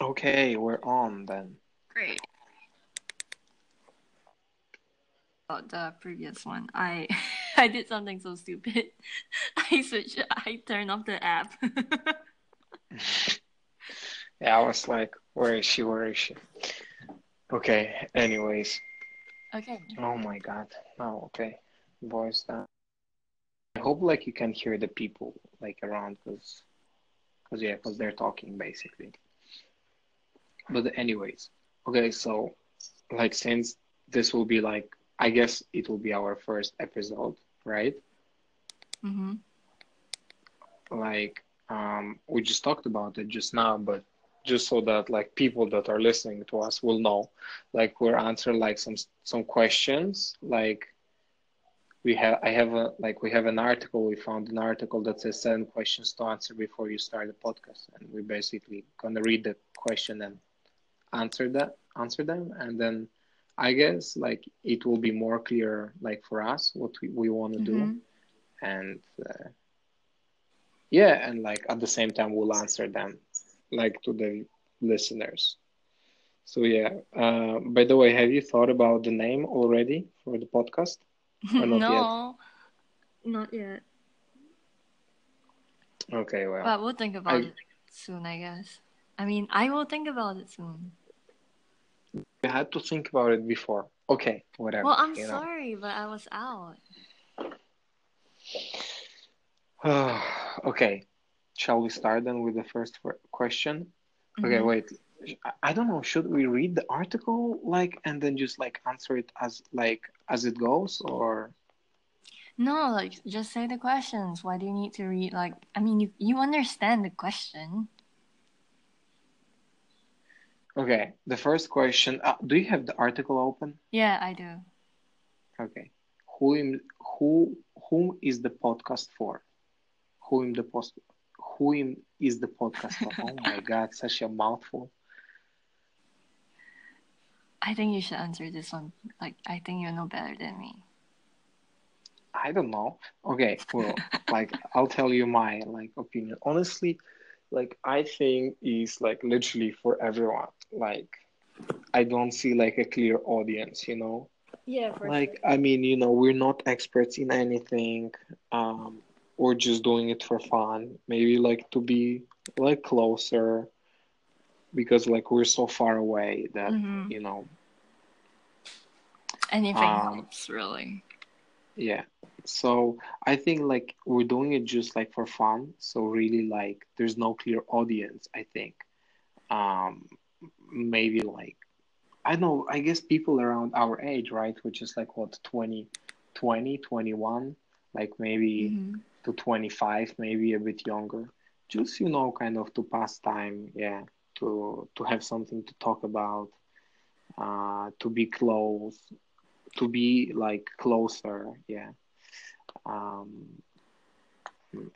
Okay, we're on then. Great. About the previous one, I I did something so stupid. I switched. I turned off the app. Yeah, I was like, where is she? Where is she? Okay, anyways. okay. Oh my God. Oh, okay. Voice down. I hope like you can hear the people like around because, because yeah, because they're talking basically. But anyways, okay, so like since this will be like, I guess it will be our first episode, right? Mm-hmm. Like, um, we just talked about it just now, but just so that like people that are listening to us will know, like we're answering like some some questions. Like we have, I have a like we have an article. We found an article that says seven questions to answer before you start the podcast, and we're basically gonna read the question and answer that answer them, and then I guess like it will be more clear like for us what we, we want to Mm-hmm. do, and uh, yeah, and like at the same time we'll answer them like to the listeners. So yeah. Uh, by the way, have you thought about the name already for the podcast or not yet? no, not yet. Okay, well, But we'll think about I it soon, I guess. I mean, I will think about it soon. I had to think about it before. Okay, whatever, Well, I'm you know. sorry, but I was out. Okay, shall we start then with the first question? Okay, Mm-hmm. wait. I I don't know. Should we read the article like and then just like answer it as like as it goes or? No, like just say the questions. Why do you need to read like I mean you you understand the question. Okay, the first question. Uh, do you have the article open? Yeah, I do. Okay. Who who whom is the podcast for? Who im the post who im is the podcast for? Oh my God, such a mouthful. I think you should answer this one. Like I think you know better than me. I don't know. Okay, well, like I'll tell you my like opinion. Honestly, like I think is like literally for everyone. Like I don't see like a clear audience, you know? Yeah, for Like I mean, you know, we're not experts in anything. Um, we're just doing it for fun. Maybe like to be like closer because like we're so far away that, hmm you know, Anything um helps, really. Yeah. So I think like we're doing it just like for fun. So really like there's no clear audience, I think. Um maybe like I don't know, I guess people around our age, right? Which is like what 20, 20, 21, like maybe hmm to 25, maybe a bit younger. Just you know kind of to pass time, yeah, to to have something to talk about, uh to be close, to be like closer, yeah. Um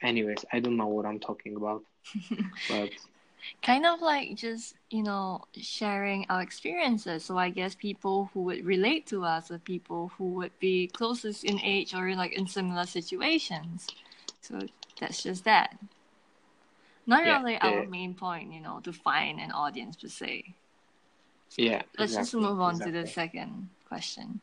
anyways, I don't know what I'm talking about, but kind of like just you know sharing our experiences. So i guess people who would relate to us are people who would be closest in age or in like in similar situations. So that's just that. Not yeah, really our yeah, main point you know to find an audience per se. Yeah, let's just move on to the second question.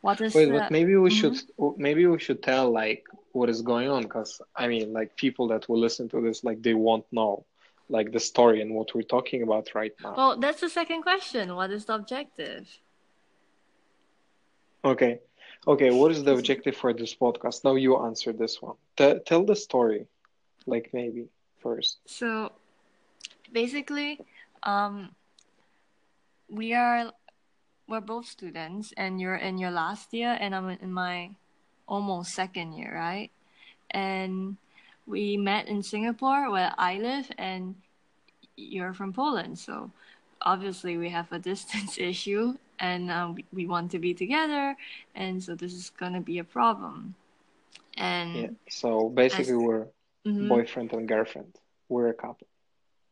What is Wait, but maybe we Mhm. should maybe we should tell like what is going on because I mean like people that will listen to this like they won't know like the story and what we're talking about right now. well that's the second question what is the objective Okay. Okay, what is the objective for this podcast? Now you answer this one. T tell the story, like maybe first. so basically um we are we're both students and you're in your last year and I'm in my almost second year, right? And we met in Singapore where I live and you're from Poland. So obviously we have a distance issue and um, we, we want to be together and so this is going to be a problem. And Yeah. So as basically we're mhm. boyfriend and girlfriend. We're a couple.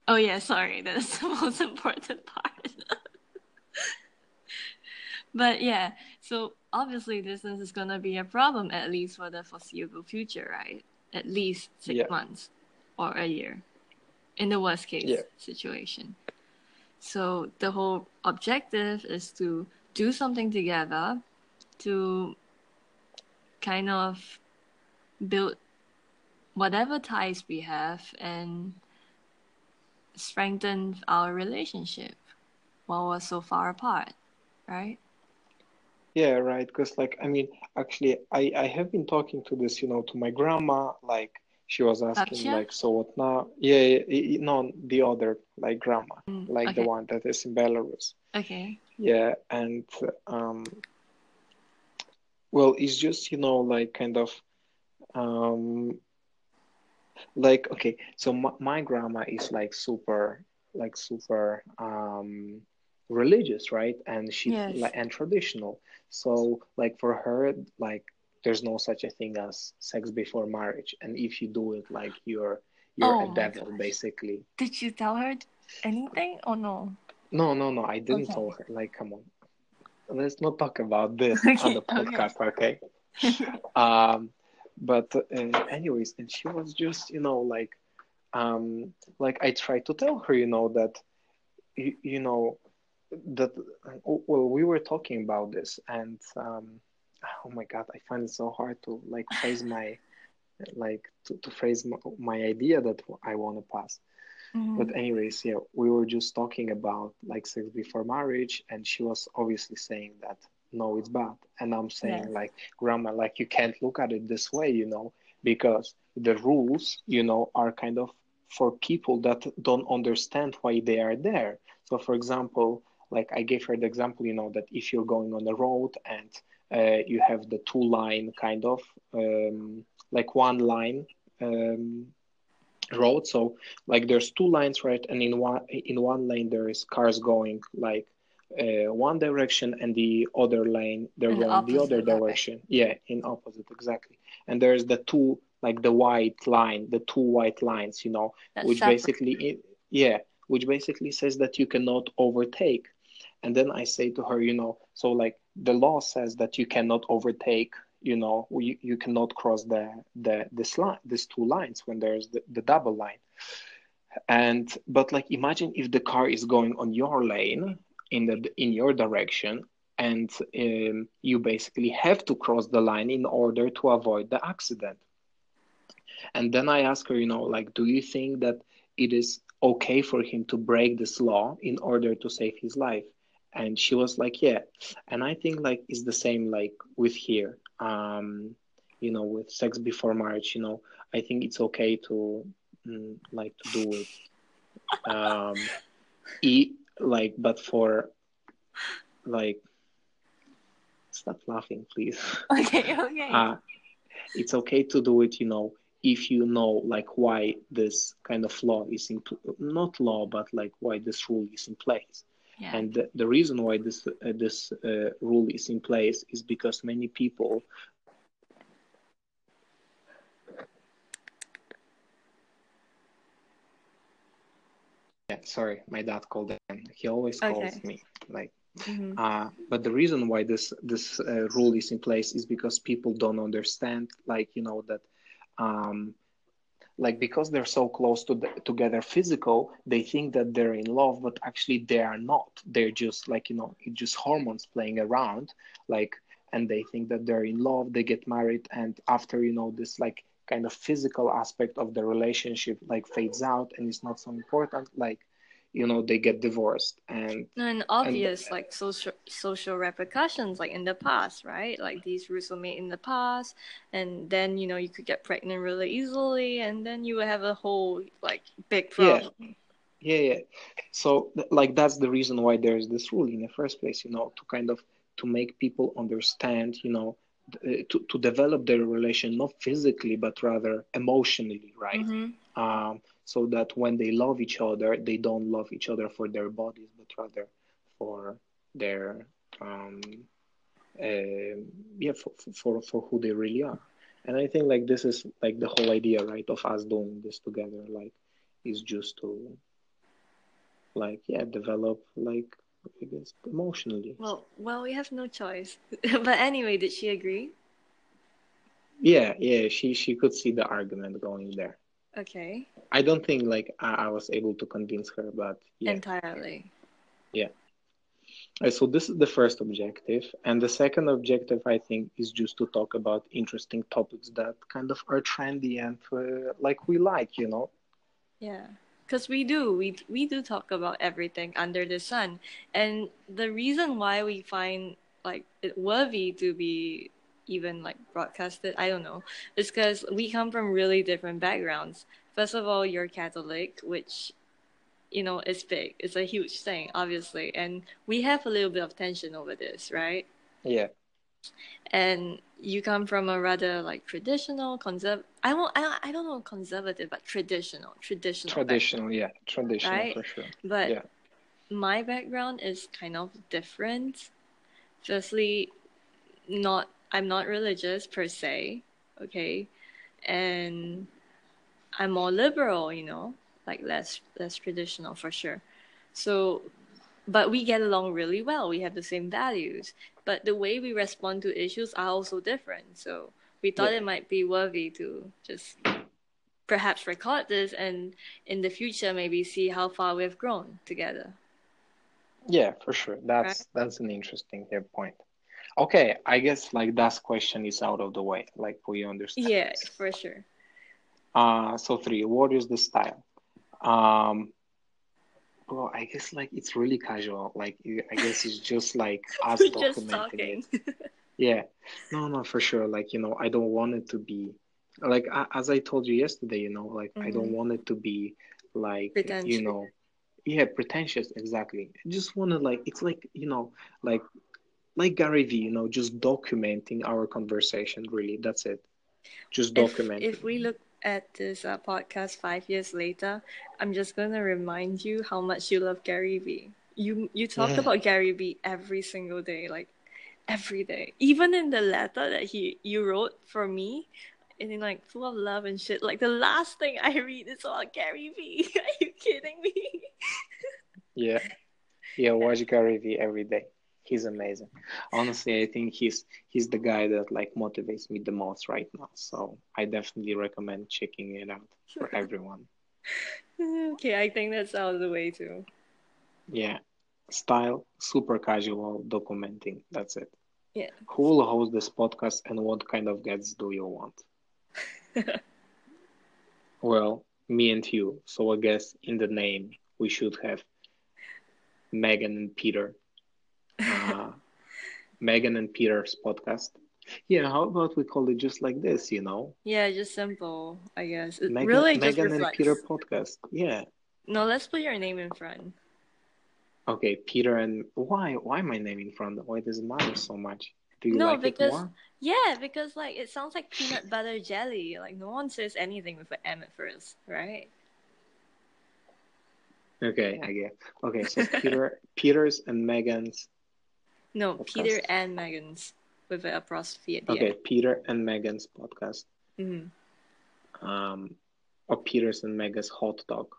Oh yeah, sorry. That's the most important part. But yeah, so obviously distance is gonna be a problem at least for the foreseeable future, right? At least six Yeah. months or a year, in the worst Yeah. case situation. So the whole objective is to do something together to kind of build whatever ties we have and strengthen our relationship while we're so far apart, right? Yeah, right. Because, like, I mean, actually, I I have been talking to this, you know, to my grandma. Like, she was asking, like, so what now? Yeah, yeah, yeah, no, the other, like, grandma, Mm, like the one that is in Belarus. Okay. Yeah, and um, well, it's just, you know, like, kind of, um, like, okay, so my, my grandma is like super, like, super, um, religious, right? And she Yes. like and traditional. So like for her, like there's no such a thing as sex before marriage. And if you do it, like you're you're Oh a devil, basically. Did you tell her anything or no? No, no, no, I didn't Okay. tell her. Like, come on. Let's not talk about this on Okay, the okay. podcast, okay? Um, but uh, anyways, and she was just, you know, like, um, like I tried to tell her, you know, that, you, you know, that, well, we were talking about this, and um, oh my God, I find it so hard to like phrase my, like, to, to phrase my, my idea that I want to pass. Mhm. But anyways, yeah, we were just talking about like sex before marriage, and she was obviously saying that no, it's bad. And I'm saying Yes. like, grandma, like you can't look at it this way, you know, because the rules, you know, are kind of for people that don't understand why they are there. So for example, like I gave her the example, you know, that if you're going on the road and uh, you have the two line kind of um, like one line um, road so like there's two lines right and in one in one lane there is cars going like uh, one direction and the other lane they're In going the other direction. direction yeah in opposite exactly and there's the two like the white line the two white lines you know That's which separate. basically yeah which basically says that you cannot overtake and then i say to her you know so like the law says that you cannot overtake you know you, you cannot cross the the this line these two lines when there's the, the double line. And but like imagine if the car is going on your lane in the in your direction and um, you basically have to cross the line in order to avoid the accident. And then i ask her you know like do you think that it is okay for him to break this law in order to save his life and she was like yeah. And i think like it's the same like with here um you know with sex before marriage you know i think it's okay to mm, like to do it. Um e like but for like stop laughing please. Okay, okay. uh it's okay to do it you know if you know like why this kind of law is in not law but like why this rule is in place yeah. and the, the reason why this uh, this uh, rule is in place is because many people yeah sorry my dad called again he always calls Okay. me like Mhm. uh, but the reason why this this uh, rule is in place is because people don't understand like you know that um like because they're so close to the, together physical they think that they're in love but actually they are not. They're just like you know it's just hormones playing around like and they think that they're in love they get married and after you know this like kind of physical aspect of the relationship like fades out and it's not so important like you know they get divorced and and obvious like social social repercussions like in the past, right? Like these rules were made in the past, and then you know you could get pregnant really easily, and then you would have a whole like big Yeah. problem. yeah yeah so like that's the reason why there's this rule in the first place you know to kind of to make people understand you know uh, to, to develop their relation not physically but rather emotionally right Mhm. um, so that when they love each other they don't love each other for their bodies but rather for their um, uh, yeah for, for for who they really are and i think like this is like the whole idea right of us doing this together like is just to like yeah develop like i guess emotionally Well, well, we have no choice. but anyway, did she agree? yeah yeah she she could see the argument going there Okay, i don't think like i, I was able to convince her but yeah entirely. Yeah. So this is the first objective, and the second objective, I think, is just to talk about interesting topics that kind of are trendy and uh, like we like, you know. Yeah, because we do we we do talk about everything under the sun, and the reason why we find like it worthy to be even like broadcasted, I don't know, It's because we come from really different backgrounds. First of all, you're Catholic, which you know is big. It's a huge thing, obviously, and we have a little bit of tension over this, right? Yeah. and you come from a rather like traditional conserv I won't I, I don't know conservative but traditional traditional Traditional, yeah. Traditional right for sure. but Yeah. my background is kind of different firstly not I'm not religious per se okay? And I'm more liberal you know like less less traditional for sure. So but we get along really well. We have the same values. But the way we respond to issues are also different. So we thought Yeah. it might be worthy to just perhaps record this and in the future maybe see how far we've grown together. Yeah, for sure. That's that's an interesting point. Okay, I guess like that question is out of the way. Like we understand. yeah this. for sure Uh, so three, what is the style? Um, well, I guess like it's really casual. Like I guess it's just like us just documenting. Yeah, no, no, for sure. Like, you know, I don't want it to be like as I told you yesterday, you know, like I don't Mhm. want it to be like, you know, yeah, pretentious, exactly. I just want to like it's like, you know, like like Gary Vee, you know, just documenting our conversation, really. That's it. Just if, documenting. if we look at this uh, podcast five years later i'm just gonna remind you how much you love gary vee you you talk Yeah. about gary vee every single day like every day even in the letter that he you wrote for me and in like full of love and shit like the last thing i read is about gary vee are you kidding me Yeah. Yeah, watch Gary Vee every day. He's amazing. Honestly, I think he's he's the guy that like motivates me the most right now. So I definitely recommend checking it out for everyone. okay i think that's out of the way too Yeah. Style, super casual, documenting. That's it. Yeah. Who will host this podcast and what kind of guests do you want? Well, me and you. So I guess in the name we should have Megan and Peter. Uh, Megan and Peter's podcast. Yeah, how about we call it just like this, you know? yeah just simple i guess it Megan, really just Megan and Peter podcast. Yeah. no let's put your name in front Okay, Peter and why why my name in front? Why does it matter so much? Do you No, like because- it more? Yeah, because like it sounds like peanut butter jelly. Like no one says anything with an M at first, right? Okay, I get. Okay, so Peter Peter's and Megan's. No, Podcast. Peter and Megan's with an apostrophe at the Okay, Peter and Megan's podcast. end. Mhm. Um, or Peter's and Megan's hot dog.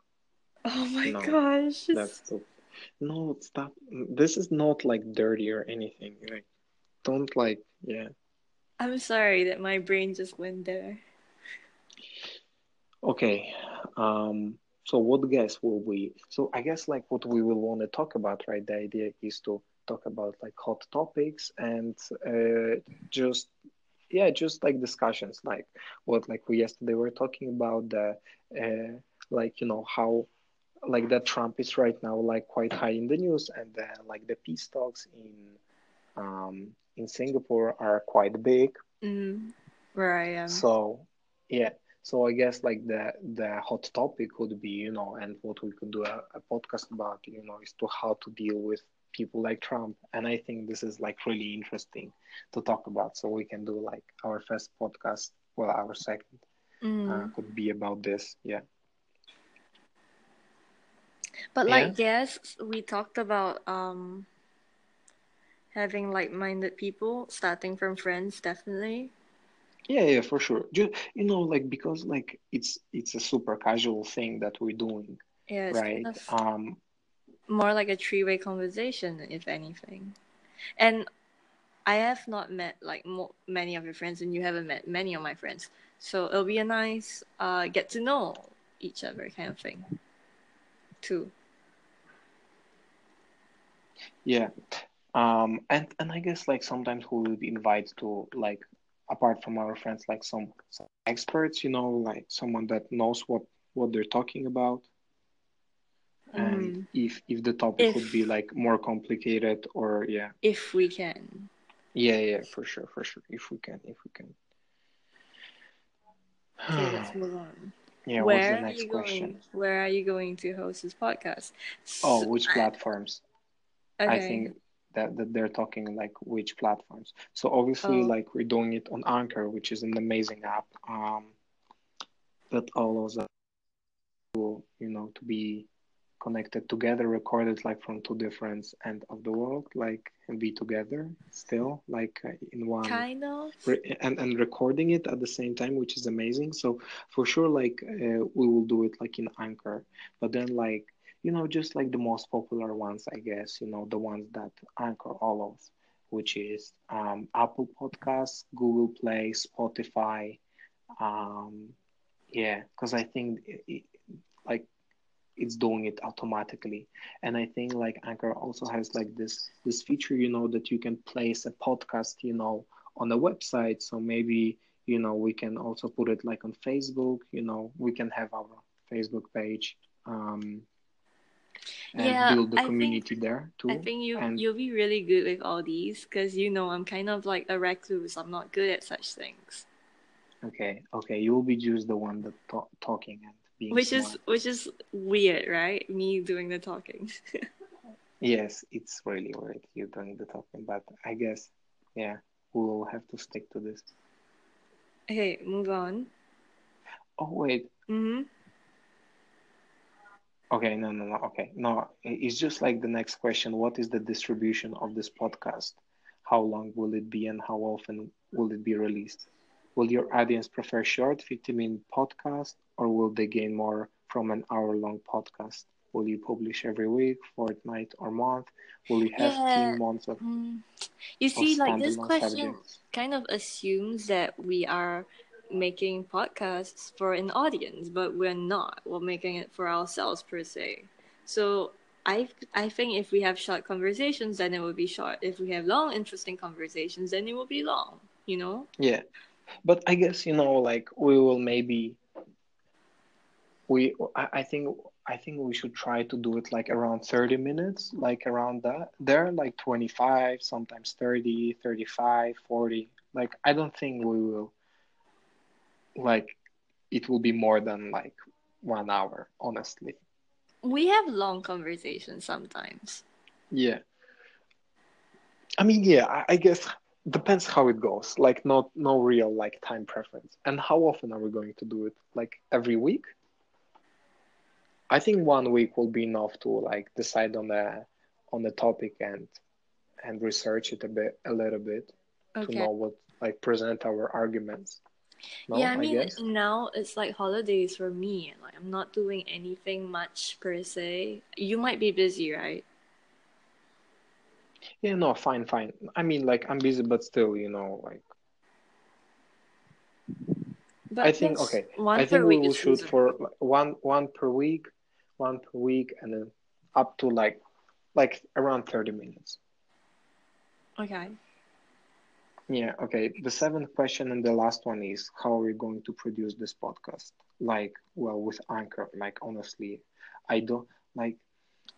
Oh my No, gosh. That's so. No, stop. This is not like dirty or anything. Like, don't like. Yeah. I'm sorry that my brain just went there. Okay. Um. So what guess will we? So I guess like what we will want to talk about, right? The idea is to talk about like hot topics and uh, just yeah, just like discussions, like what like we yesterday were talking about the uh, like you know how like that Trump is right now like quite high in the news, and then like the peace talks in um in Singapore are quite big. Mm, where I am. So yeah, so I guess like the the hot topic would be, you know, and what we could do a, a podcast about, you know, is to how to deal with people like Trump. And I think this is like really interesting to talk about. So we can do like our first podcast, well, our second Mm. uh, could be about this. Yeah. But Yeah. like yes, we talked about um having like-minded people, starting from friends, definitely. Yeah, yeah, for sure. Just you know, like because like it's it's a super casual thing that we're doing, Yeah, right? of Um, more like a three-way conversation, if anything. And I have not met like mo- many of your friends, and you haven't met many of my friends. So it'll be a nice uh, get to know each other kind of thing, too. Yeah. Um, and and I guess like sometimes we would invite to like apart from our friends like some, some experts, you know, like someone that knows what what they're talking about. And Mm, if if the topic would be like more complicated or yeah. if we can. Yeah, yeah, for sure, for sure. If we can, if we can. Okay, let's move on. Yeah, what's the Where are next you question? going? Where are you going to host this podcast? Oh, which platforms? I think that, that they're talking like which platforms. So obviously, Oh. like we're doing it on Anchor, which is an amazing app um, that allows us to, you know, to be connected together, recorded like from two different ends of the world, like and be together still, like uh, in one Kind of. re- and and recording it at the same time, which is amazing. So for sure, like uh, we will do it like in Anchor, but then like you know just like the most popular ones, I guess you know the ones that Anchor all of which is um, Apple Podcasts, Google Play, Spotify, um, yeah, because I think it, it, like it's doing it automatically and i think like anchor also has like this this feature you know that you can place a podcast you know on a website so maybe you know we can also put it like on facebook you know we can have our facebook page um and Yeah, build the I think community there too. I think you and you'll be really good with all these because you know I'm kind of like a recluse. I'm not good at such things. okay okay you will be just the one that ta- talking and being Which is which is weird, right? Me doing the talking. yes it's really weird you doing the talking but i guess yeah we'll have to stick to this okay, move on. oh wait Mm-hmm. Okay, no, no, no. Okay, no. It's just like the next question. What is the distribution of this podcast? How long will it be and how often will it be released? Will your audience prefer short 15 minute podcast or will they gain more from an hour long podcast? Will you publish every week, fortnight, or month? Will you have Yeah. 10 months of, Mm. You see, like this question subjects? kind of assumes that we are making podcasts for an audience, but we're not. We're making it for ourselves per se. So I I think if we have short conversations, then it will be short. If we have long, interesting conversations, then it will be long. You know? Yeah, but I guess, you know, like we will maybe we I, I think I think we should try to do it like around 30 minutes, like around that. There are like 25, sometimes 30, 35, 40. Like I don't think we will like it will be more than like one hour, honestly. We have long conversations sometimes. Yeah. I mean, yeah, I, I guess depends how it goes. Like not no real like time preference. And how often are we going to do it? Like every week? I think one week will be enough to like decide on the on the topic and and research it a bit a little bit to know what like present our arguments. No, Yeah, I I mean guess. now it's like holidays for me. Like I'm not doing anything much per se. You might be busy, right? Yeah, no, fine, fine. I mean, like I'm busy, but still, you know, like But I think okay. one I think we will shoot for one one per week, one per week, and then up to like like around 30 minutes. Okay. Yeah, okay. The seventh question and the last one is how are we going to produce this podcast? Like, well, with Anchor, like honestly, I don't like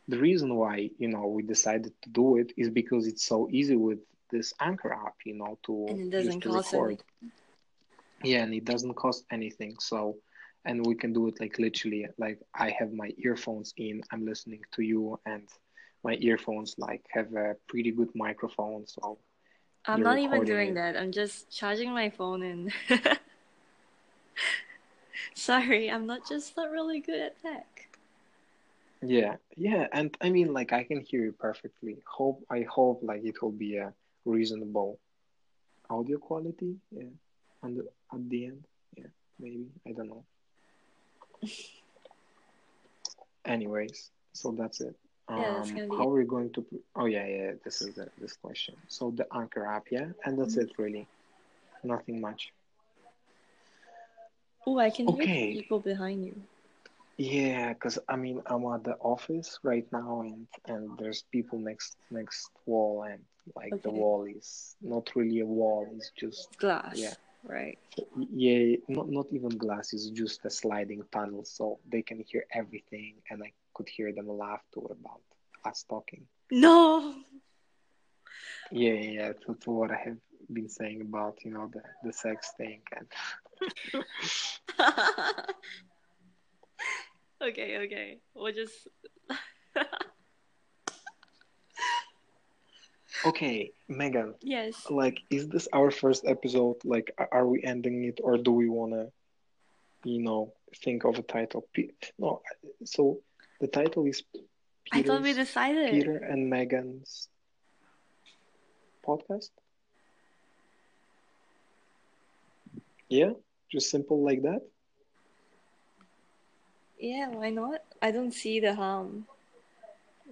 the reason why, you know, we decided to do it is because it's so easy with this Anchor app, you know, And to it just to record. anything. Yeah, and it doesn't cost anything. So, and we can do it like literally, like I have my earphones in, I'm listening to you, and my earphones like have a pretty good microphone, so I'm not even doing it. that. I'm just charging my phone and sorry, I'm not just not really good at tech. Yeah, yeah, and I mean, like I can hear you perfectly. Hope I hope like it will be a reasonable audio quality. Yeah, and at the end, yeah, maybe I don't know. Anyways, so that's it. Yeah, that's Um, gonna be how are we going to? Oh yeah, yeah. This is the this question. So the Anchor app, yeah, and that's it really. Nothing much. Oh, I can hear people behind you. Yeah, because I mean I'm at the office right now and and there's people next next wall and like the wall is not really a wall, it's just Glass. yeah. Right. Yeah, not not even glass, it's just a sliding panel, so they can hear everything and I could hear them laugh too about us talking. No. Yeah, yeah, to what I have been saying about, you know, the the sex thing and okay, okay. We'll just. Okay, Megan, yes. like is this our first episode? Like are we ending it or do we wanna, you know, think of a title? No, so the title is I thought we decided. Peter and Megan's podcast? Yeah, just simple like that. Yeah, why not? I don't see the harm.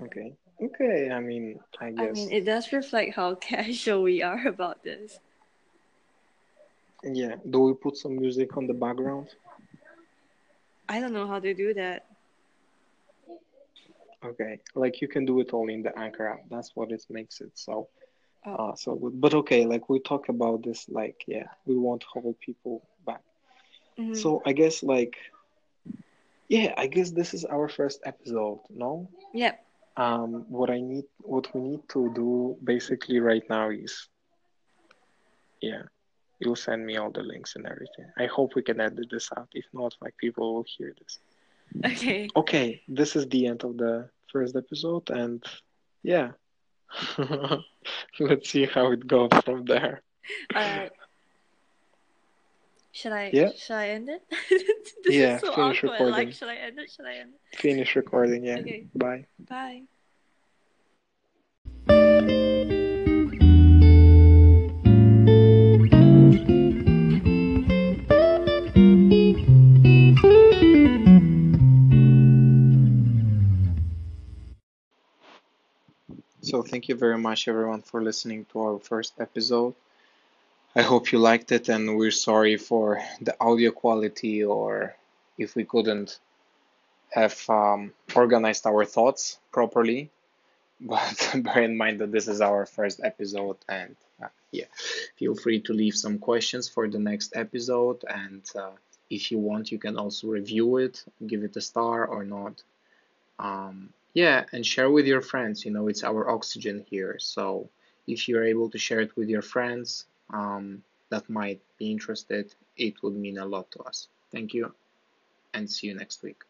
Okay. Okay, I mean, I guess. I mean, it does reflect how casual we are about this. yeah. Do we put some music on the background? I don't know how to do that. Okay, like you can do it all in the Anchor app. That's what it makes it so Oh. uh so good. But okay, like we talk about this, like yeah, we won't hold people back. Mhm. So I guess like yeah, I guess this is our first episode, no? Yep. Um, what I need, what we need to do basically right now is yeah, you'll send me all the links and everything. I hope we can edit this out. If not, like people will hear this. Okay. Okay, this is the end of the first episode, and yeah, let's see how it goes from there. Alright. Should I? Yeah. Should I end it? this Yeah, is so finish awkward. recording. Like, should I end it? Should I end it? Finish recording, yeah. Okay. Bye. Bye. So thank you very much everyone for listening to our first episode. I hope you liked it and we're sorry for the audio quality or if we couldn't have um, organized our thoughts properly. But bear in mind that this is our first episode and uh, yeah, feel free to leave some questions for the next episode and uh, if you want you can also review it, give it a star or not. Um, yeah, and share with your friends. You know, it's our oxygen here. So if you're able to share it with your friends um, that might be interested, it would mean a lot to us. Thank you, and see you next week.